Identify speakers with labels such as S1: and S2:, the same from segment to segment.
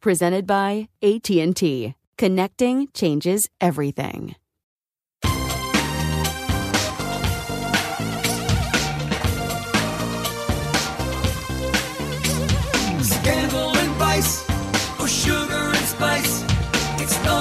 S1: Presented by AT&T. Connecting changes everything.
S2: Scandal and vice, or sugar and spice.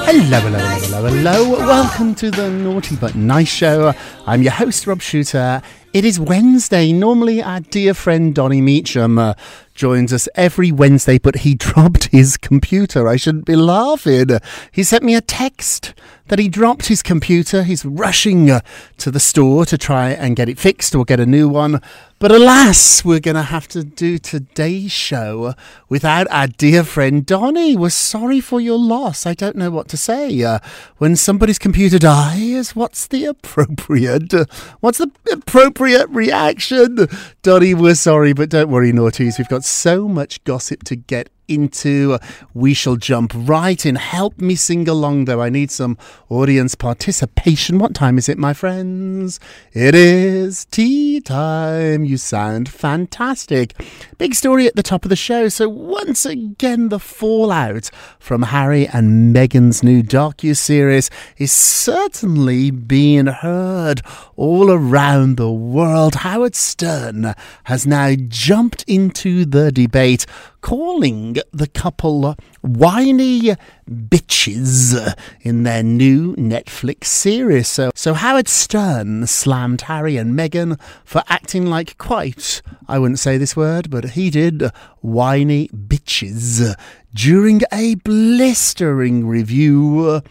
S3: Hello, hello, hello, hello, hello. Welcome to the Naughty But Nice Show. I'm your host, Rob Shuter. It is Wednesday. Normally, our dear friend Donny Meacham uh, joins us every Wednesday, but he dropped his computer. I shouldn't be laughing. He sent me a text that he dropped his computer. He's rushing uh, to the store to try and get it fixed or get a new one. But alas, we're going to have to do today's show without our dear friend Donny. We're sorry for your loss. I don't know what to say. Uh, when somebody's computer dies, what's the appropriate, what's the appropriate reaction? Donny, we're sorry, but don't worry, naughties. We've got so much gossip to get into. We shall jump right in. Help me sing along, though. I need some audience participation. What time is it, my friends? It is tea time. You sound fantastic. Big story at the top of the show. So, once again, the fallout from Harry and Meghan's new docu-series is certainly being heard all around the world. Howard Stern has now jumped into the debate calling the couple whiny bitches in their new Netflix series. So, so Howard Stern slammed Harry and Meghan for acting like quite, I wouldn't say this word, but he did, whiny bitches during a blistering review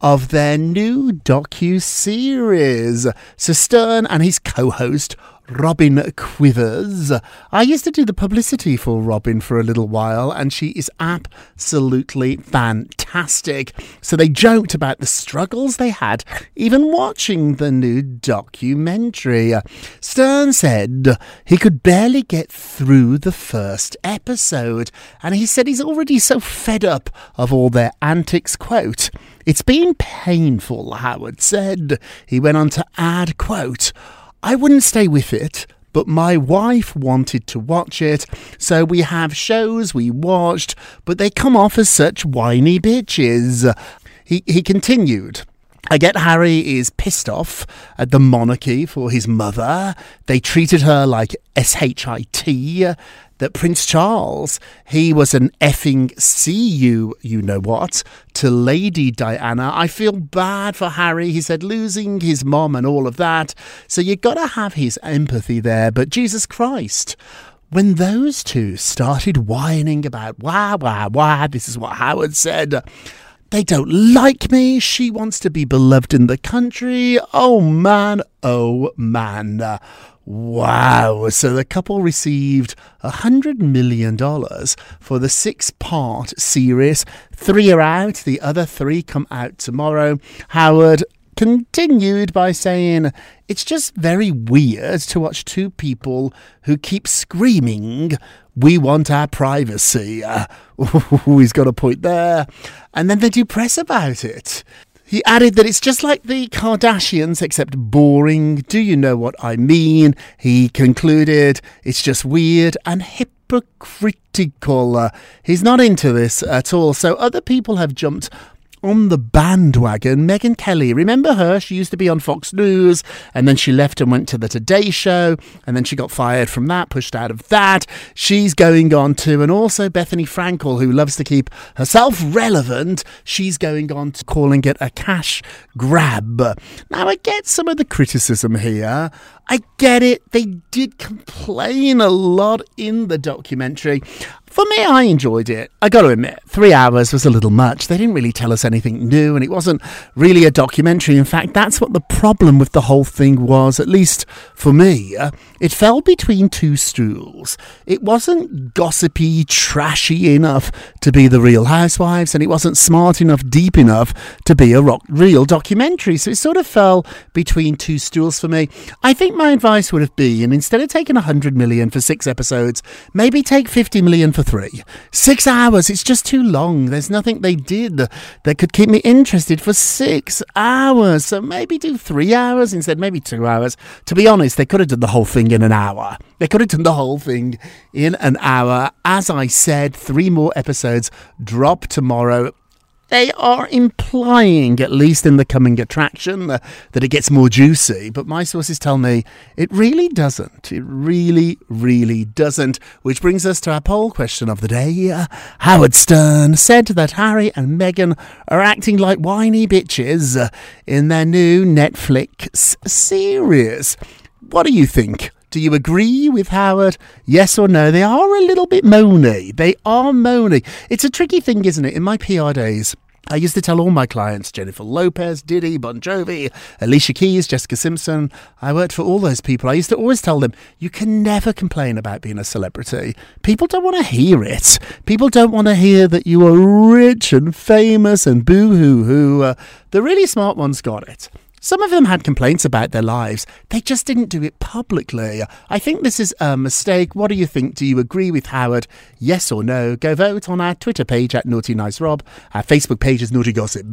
S3: of their new docu-series. So Stern and his co-host Robin Quivers. I used to do the publicity for Robin for a little while, and she is absolutely fantastic. So they joked about the struggles they had even watching the new documentary. Stern said he could barely get through the first episode, and he said he's already so fed up of all their antics. Quote, It's been painful, Howard said. He went on to add, quote, I wouldn't stay with it, but my wife wanted to watch it, so we have shows we watched, but they come off as such whiny bitches. He, he continued. I get Harry is pissed off at the monarchy for his mother. They treated her like SHIT. That Prince Charles, he was an effing see you, know what, to Lady Diana. I feel bad for Harry. He said losing his mom and all of that. So you got to have his empathy there. But Jesus Christ, when those two started whining about, wah, wah, wah, this is what Howard said. They don't like me. She wants to be beloved in the country. Oh man, oh man. Wow. So the couple received a $100 million for the six part series. Three are out, the other three come out tomorrow. Howard continued by saying, It's just very weird to watch two people who keep screaming We want our privacy. Uh, he's got a point there. And then they do press about it. He added that it's just like the Kardashians, except boring. Do you know what I mean? He concluded it's just weird and hypocritical. Uh, he's not into this at all. So other people have jumped on the bandwagon, Megyn Kelly. Remember her? She used to be on Fox News and then she left and went to the Today Show and then she got fired from that, pushed out of that. She's going on to, and also Bethenny Frankel, who loves to keep herself relevant, she's going on to calling it a cash grab. Now, I get some of the criticism here. I get it. They did complain a lot in the documentary. For me, I enjoyed it. I got to admit, three hours was a little much. They didn't really tell us anything new, and it wasn't really a documentary. In fact, that's what the problem with the whole thing was, at least for me. Uh, it fell between two stools. It wasn't gossipy, trashy enough to be The Real Housewives, and it wasn't smart enough, deep enough to be a rock, real documentary. So it sort of fell between two stools for me. I think my advice would have been instead of taking 100 million for six episodes, maybe take 50 million for three. Six hours, it's just too long. There's nothing they did that could keep me interested for six hours. So maybe do three hours instead, maybe two hours. To be honest, they could have done the whole thing in an hour. They could have done the whole thing in an hour. As I said, three more episodes drop tomorrow they are implying, at least in the coming attraction, uh, that it gets more juicy. But my sources tell me it really doesn't. It really, really doesn't. Which brings us to our poll question of the day. Uh, Howard Stern said that Harry and Meghan are acting like whiny bitches uh, in their new Netflix series. What do you think? Do you agree with Howard? Yes or no? They are a little bit moany. They are moany. It's a tricky thing, isn't it? In my PR days, I used to tell all my clients Jennifer Lopez, Diddy, Bon Jovi, Alicia Keys, Jessica Simpson. I worked for all those people. I used to always tell them, you can never complain about being a celebrity. People don't want to hear it. People don't want to hear that you are rich and famous and boo hoo hoo. Uh, the really smart ones got it. Some of them had complaints about their lives. They just didn't do it publicly. I think this is a mistake. What do you think? Do you agree with Howard? Yes or no? Go vote on our Twitter page at Naughty Nice Rob. Our Facebook page is Naughty Gossip.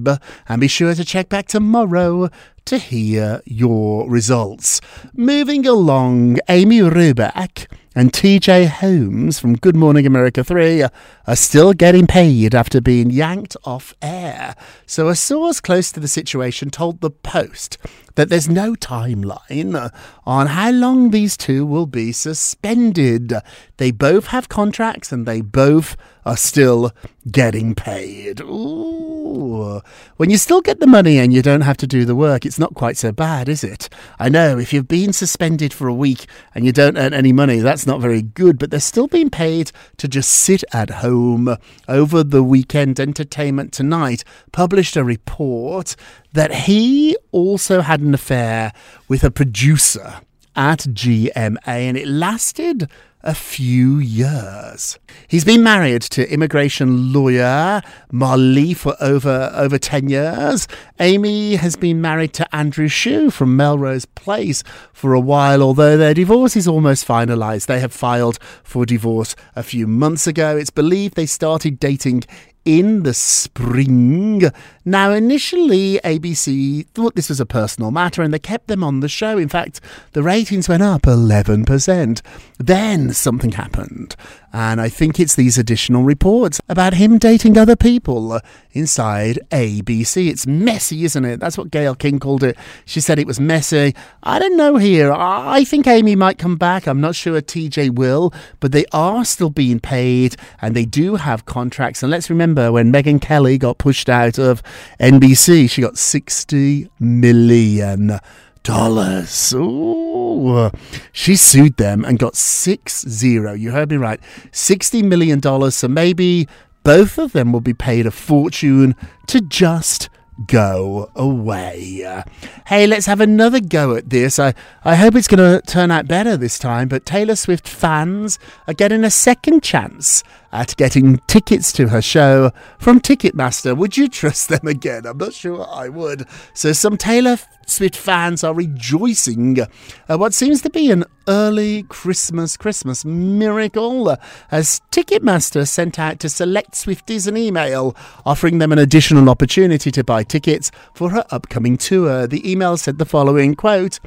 S3: And be sure to check back tomorrow to hear your results. Moving along, Amy Robach and TJ Holmes from Good Morning America 3 are still getting paid after being yanked off air. So, a source close to the situation told The Post that there's no timeline on how long these two will be suspended. They both have contracts and they both are still getting paid. Ooh. When you still get the money and you don't have to do the work, it's not quite so bad, is it? I know, if you've been suspended for a week and you don't earn any money, that's not very good, but they're still being paid to just sit at home. Over the weekend, Entertainment Tonight published a report that he also had an affair with a producer at GMA and it lasted a few years. He's been married to immigration lawyer Marlee for over over 10 years. Amy has been married to Andrew Shue from Melrose Place for a while, although their divorce is almost finalized. They have filed for divorce a few months ago. It's believed they started dating in the spring. Now, initially, ABC thought this was a personal matter and they kept them on the show. In fact, the ratings went up 11%. Then something happened. And I think it's these additional reports about him dating other people uh, inside ABC. It's messy, isn't it? That's what Gayle King called it. She said it was messy. I don't know here. I think Amy might come back. I'm not sure TJ will, but they are still being paid and they do have contracts. And let's remember when Megyn Kelly got pushed out of NBC, she got 60 million dollars. Ooh. She sued them and got six zero. You heard me right. Sixty million dollars. So maybe both of them will be paid a fortune to just go away. Hey, let's have another go at this. I, I hope it's going to turn out better this time, but Taylor Swift fans are getting a second chance at getting tickets to her show from Ticketmaster. Would you trust them again? I'm not sure I would. So some Taylor Swift fans are rejoicing at what seems to be an early Christmas Christmas miracle as Ticketmaster sent out to select Swifties an email offering them an additional opportunity to buy tickets for her upcoming tour. The email said the following quote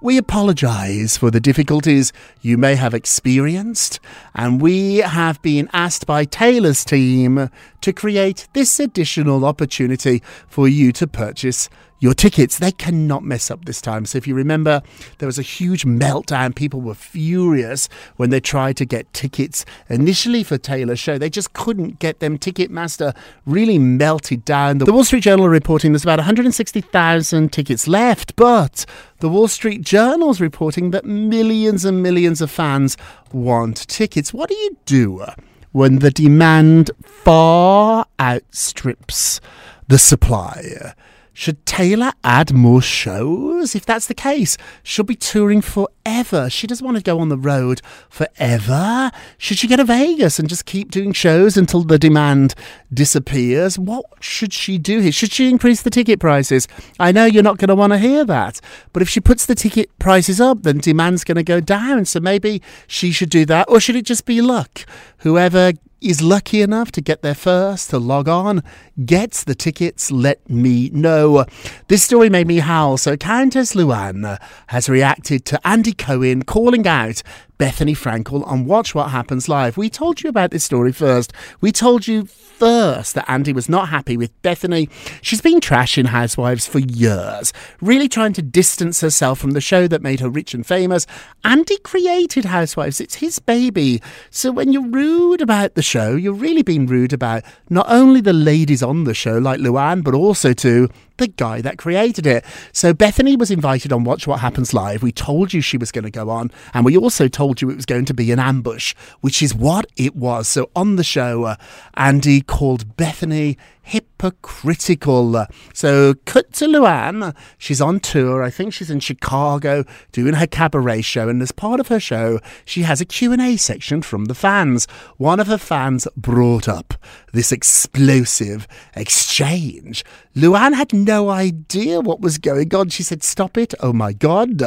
S3: we apologize for the difficulties you may have experienced, and we have been asked by Taylor's team to create this additional opportunity for you to purchase your tickets. They cannot mess up this time. So if you remember, there was a huge meltdown. People were furious when they tried to get tickets initially for Taylor's show. They just couldn't get them. Ticketmaster really melted down. The Wall Street Journal are reporting there's about 160,000 tickets left, but the Wall Street Journal is reporting that millions and millions of fans want tickets. What do you do when the demand far outstrips the supply? Should Taylor add more shows? If that's the case, she'll be touring forever. She doesn't want to go on the road forever. Should she go to Vegas and just keep doing shows until the demand disappears? What should she do here? Should she increase the ticket prices? I know you're not going to want to hear that, but if she puts the ticket prices up, then demand's going to go down. So maybe she should do that, or should it just be luck? Whoever is lucky enough to get there first, to log on, gets the tickets, let me know. This story made me howl, so Countess Luann has reacted to Andy Cohen calling out Bethenny Frankel on Watch What Happens Live. We told you about this story first. We told you first that Andy was not happy with Bethenny. She's been trashing Housewives for years, really trying to distance herself from the show that made her rich and famous. Andy created Housewives, it's his baby. So when you're rude about the show, you're really being rude about not only the ladies on the show, like Luann, but also to the guy that created it. So Bethenny was invited on Watch What Happens Live. We told you she was going to go on, and we also told you it was going to be an ambush, which is what it was. So on the show, uh, Andy called Bethenny hypocritical. So cut to Luann. She's on tour. I think she's in Chicago doing her cabaret show. And as part of her show, she has a Q&A section from the fans. One of her fans brought up this explosive exchange. Luann had no idea what was going on. She said, stop it. Oh my God.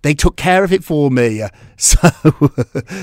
S3: They took care of it for me. So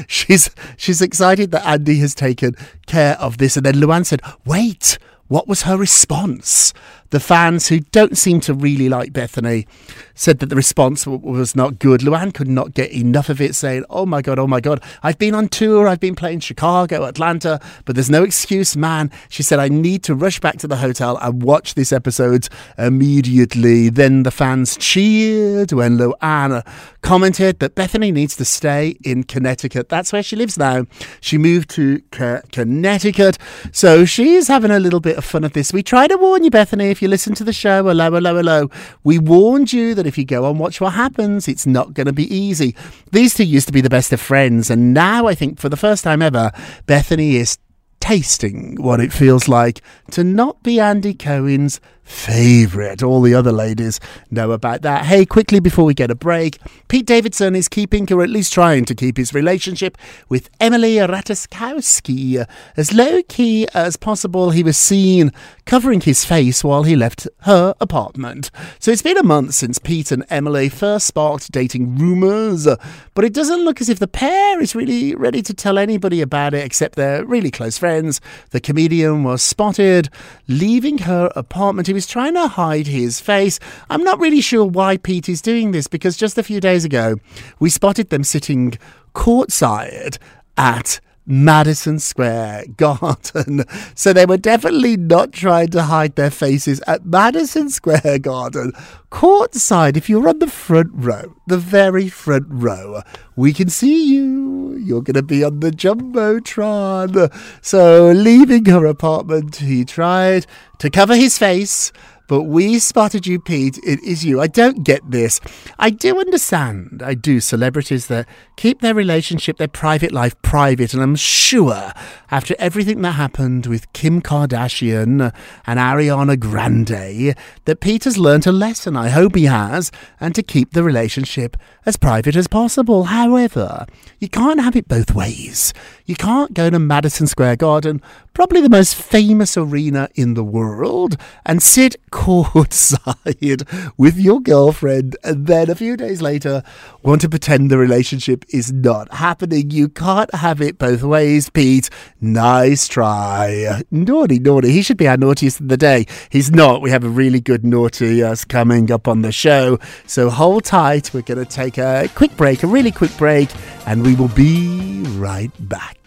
S3: she's she's excited that Andy has taken care of this. And then Luann said, wait, what was her response? The fans who don't seem to really like Bethenny said that the response was not good. Luann could not get enough of it, saying, Oh my God, oh my God, I've been on tour, I've been playing Chicago, Atlanta, but there's no excuse, man. She said, I need to rush back to the hotel and watch this episode immediately. Then the fans cheered when Luann commented that Bethenny needs to stay in Connecticut. That's where she lives now. She moved to Connecticut, so she's having a little bit of fun of this. We try to warn you, Bethenny, if you listen to the show, hello, hello, hello. We warned you that if you go and watch what happens, it's not going to be easy. These two used to be the best of friends, and now I think for the first time ever, Bethenny is tasting what it feels like to not be Andy Cohen's favourite. All the other ladies know about that. Hey, quickly before we get a break, Pete Davidson is keeping, or at least trying to keep, his relationship with Emily Ratajkowski as low key as possible. He was seen covering his face while he left her apartment. So it's been a month since Pete and Emily first sparked dating rumours, but it doesn't look as if the pair is really ready to tell anybody about it except their really close friends. The comedian was spotted leaving her apartment. He was trying to hide his face. I'm not really sure why Pete is doing this because just a few days ago we spotted them sitting courtside at Madison Square Garden. So they were definitely not trying to hide their faces at Madison Square Garden. Courtside, if you're on the front row, the very front row, we can see you. You're going to be on the Jumbotron. So leaving her apartment, he tried to cover his face, but we spotted you, Pete. It is you. I don't get this. I do understand. I do. Celebrities that keep their relationship, their private life private. And I'm sure after everything that happened with Kim Kardashian and Ariana Grande, that Pete has learnt a lesson. I hope he has. And to keep the relationship as private as possible. However, you can't have it both ways. You can't go to Madison Square Garden, probably the most famous arena in the world, and sit courtside with your girlfriend, and then a few days later want to pretend the relationship is not happening. You can't have it both ways, Pete. Nice try. Naughty, naughty. He should be our naughtiest of the day. He's not. We have a really good naughty us coming up on the show. So hold tight. We're going to take a quick break, a really quick break, and we will be right back.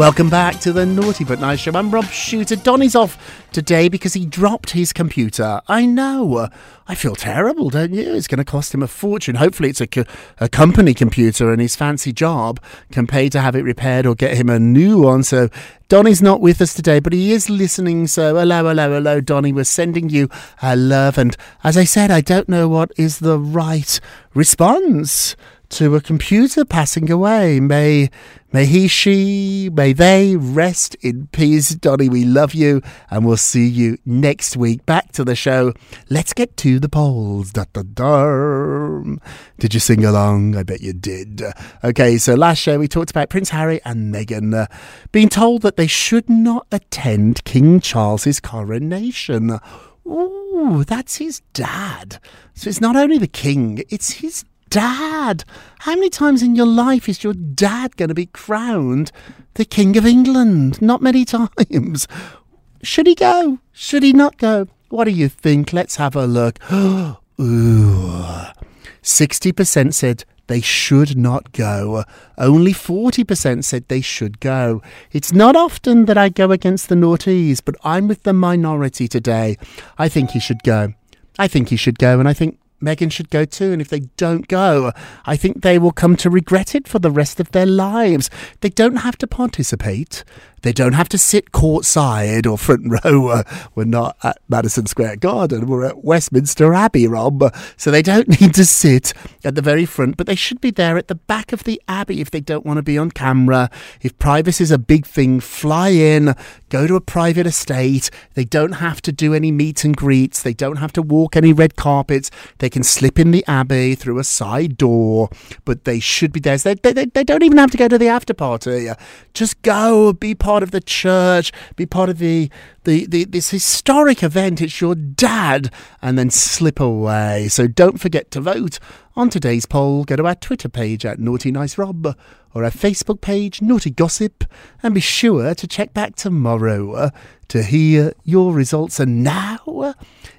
S3: Welcome back to the Naughty But Nice Show. I'm Rob Shuter. Donny's off today because he dropped his computer. I know. I feel terrible, don't you? It's going to cost him a fortune. Hopefully, it's a, co- a company computer and his fancy job can pay to have it repaired or get him a new one. So, Donny's not with us today, but he is listening. So, hello, hello, hello, Donny. We're sending you our love. And as I said, I don't know what is the right response to a computer passing away. May may he, she, may they rest in peace. Donny, we love you, and we'll see you next week. Back to the show. Let's get to the polls. Da, da, da. Did you sing along? I bet you did. Okay, so last show we talked about Prince Harry and Meghan uh, being told that they should not attend King Charles's coronation. Ooh, that's his dad. So it's not only the king, it's his dad. How many times in your life is your dad going to be crowned the King of England? Not many times. Should he go? Should he not go? What do you think? Let's have a look. Ooh. 60% said they should not go. Only 40% said they should go. It's not often that I go against the naughties, but I'm with the minority today. I think he should go. I think he should go, and I think Meghan should go too. And if they don't go, I think they will come to regret it for the rest of their lives. They don't have to participate. They don't have to sit courtside or front row. Uh, we're not at Madison Square Garden. We're at Westminster Abbey, Rob. So they don't need to sit at the very front, but they should be there at the back of the Abbey if they don't want to be on camera. If privacy is a big thing, fly in, go to a private estate. They don't have to do any meet and greets. They don't have to walk any red carpets. They can slip in the Abbey through a side door, but they should be there. They, they, they don't even have to go to the after party. Just go, be part of the church, be part of the, the, the this historic event. It's your dad, and then slip away. So don't forget to vote on today's poll. Go to our Twitter page at Naughty Nice Rob or our Facebook page Naughty Gossip, and be sure to check back tomorrow to hear your results. And now uh,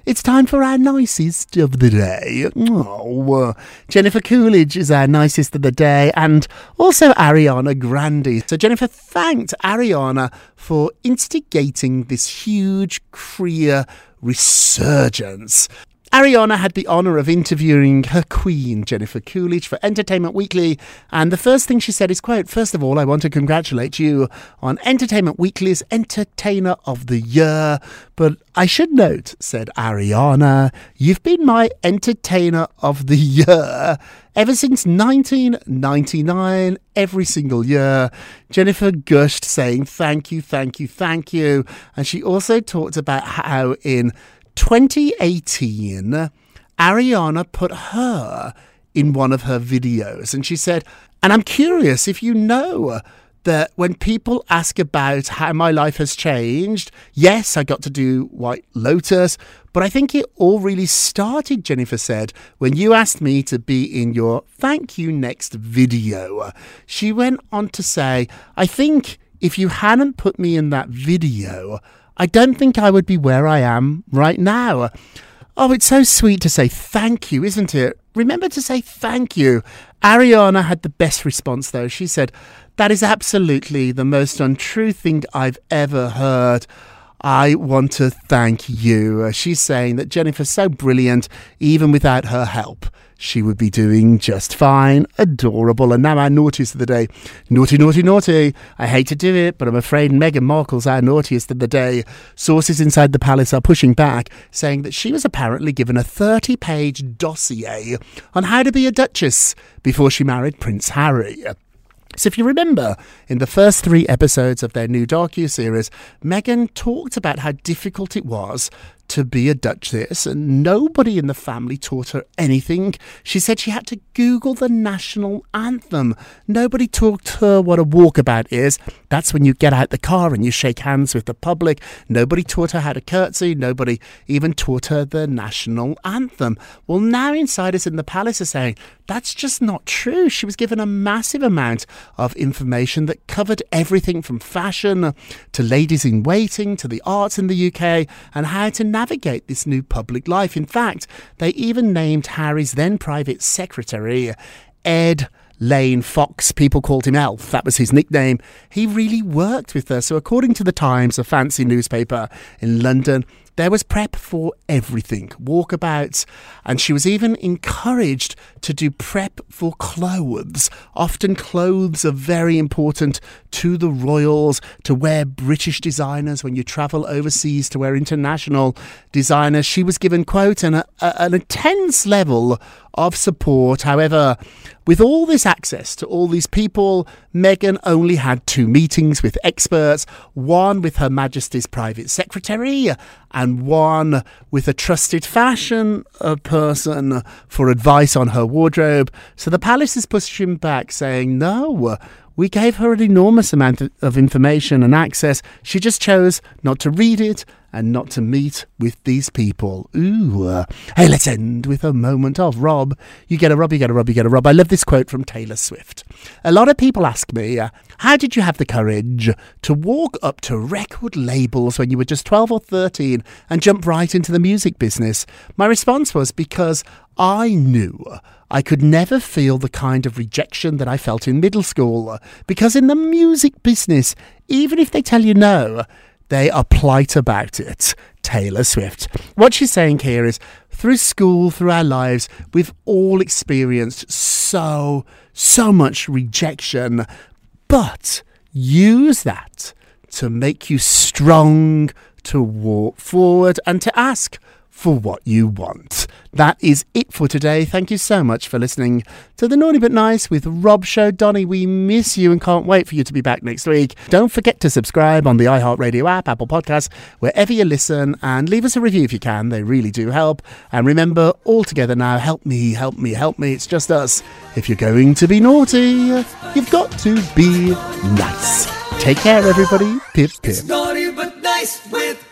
S3: it's time for our nicest of the day. Oh, uh, Jennifer Coolidge is our nicest of the day, and also Ariana Grande. So Jennifer thanked Ariana for instigating this huge queer resurgence. Ariana had the honour of interviewing her queen, Jennifer Coolidge, for Entertainment Weekly, and the first thing she said is, quote, First of all, I want to congratulate you on Entertainment Weekly's Entertainer of the Year. But I should note, said Ariana, you've been my Entertainer of the Year ever since 1999, every single year. Jennifer gushed, saying, Thank you, thank you, thank you. And she also talked about how in 2018, Ariana put her in one of her videos. And she said, and I'm curious if you know that when people ask about how my life has changed, yes, I got to do White Lotus, but I think it all really started, Jennifer said, when you asked me to be in your Thank You Next video. She went on to say, I think if you hadn't put me in that video, I don't think I would be where I am right now. Oh, it's so sweet to say thank you, isn't it? Remember to say thank you. Ariana had the best response, though. She said, That is absolutely the most untrue thing I've ever heard. I want to thank you. Uh, she's saying that Jennifer's so brilliant, even without her help she would be doing just fine. Adorable. And now our naughtiest of the day. Naughty, naughty, naughty. I hate to do it, but I'm afraid Meghan Markle's our naughtiest of the day. Sources inside the palace are pushing back, saying that she was apparently given a 30 page dossier on how to be a duchess before she married Prince Harry. So, if you remember, in the first three episodes of their new docu-series, Meghan talked about how difficult it was to be a Duchess, and nobody in the family taught her anything. She said she had to Google the national anthem. Nobody taught her what a walkabout is. That's when you get out the car and you shake hands with the public. Nobody taught her how to curtsy. Nobody even taught her the national anthem. Well, now insiders in the palace are saying that's just not true. She was given a massive amount of information that covered everything from fashion to ladies in waiting to the arts in the UK and how to navigate this new public life. In fact, they even named Harry's then private secretary, Ed. Lane Fox, people called him Elf. That was his nickname. He really worked with her. So, according to the Times, a fancy newspaper in London, there was prep for everything, walkabouts, and she was even encouraged to do prep for clothes. Often, clothes are very important to the royals, to wear British designers when you travel overseas, to wear international designers. She was given, quote, an, a, an intense level of support. However, with all this access to all these people, Meghan only had two meetings with experts one with Her Majesty's private secretary and one with a trusted fashion person for advice on her wardrobe. So the palace is pushing back, saying, no, we gave her an enormous amount of information and access. She just chose not to read it and not to meet with these people. Ooh. Uh, hey, let's end with a moment of Rob. You get a Rob, you get a Rob, you get a Rob. I love this quote from Taylor Swift. A lot of people ask me, uh, how did you have the courage to walk up to record labels when you were just 12 or 13 and jump right into the music business? My response was because I knew I could never feel the kind of rejection that I felt in middle school. Because in the music business, even if they tell you no, they are polite about it. Taylor Swift. What she's saying here is through school, through our lives, we've all experienced so, so much rejection, but use that to make you strong to walk forward and to ask for what you want. That is it for today. Thank you so much for listening to the Naughty But Nice with Rob Show. Donny, we miss you and can't wait for you to be back next week. Don't forget to subscribe on the iHeartRadio app, Apple Podcasts, wherever you listen, and leave us a review if you can. They really do help. And remember, all together now, help me, help me, help me. It's just us. If you're going to be naughty, you've got to be nice. Take care, everybody. Pip, pip.
S2: Naughty but nice with.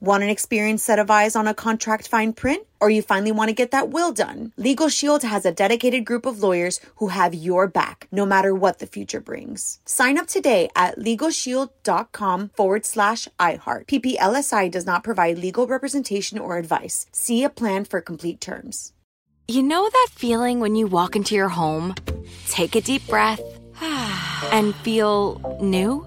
S4: Want an experienced set of eyes on a contract fine print? Or you finally want to get that will done? Legal Shield has a dedicated group of lawyers who have your back, no matter what the future brings. Sign up today at LegalShield.com forward slash iHeart. PPLSI does not provide legal representation or advice. See a plan for complete terms.
S5: You know that feeling when you walk into your home, take a deep breath, and feel new?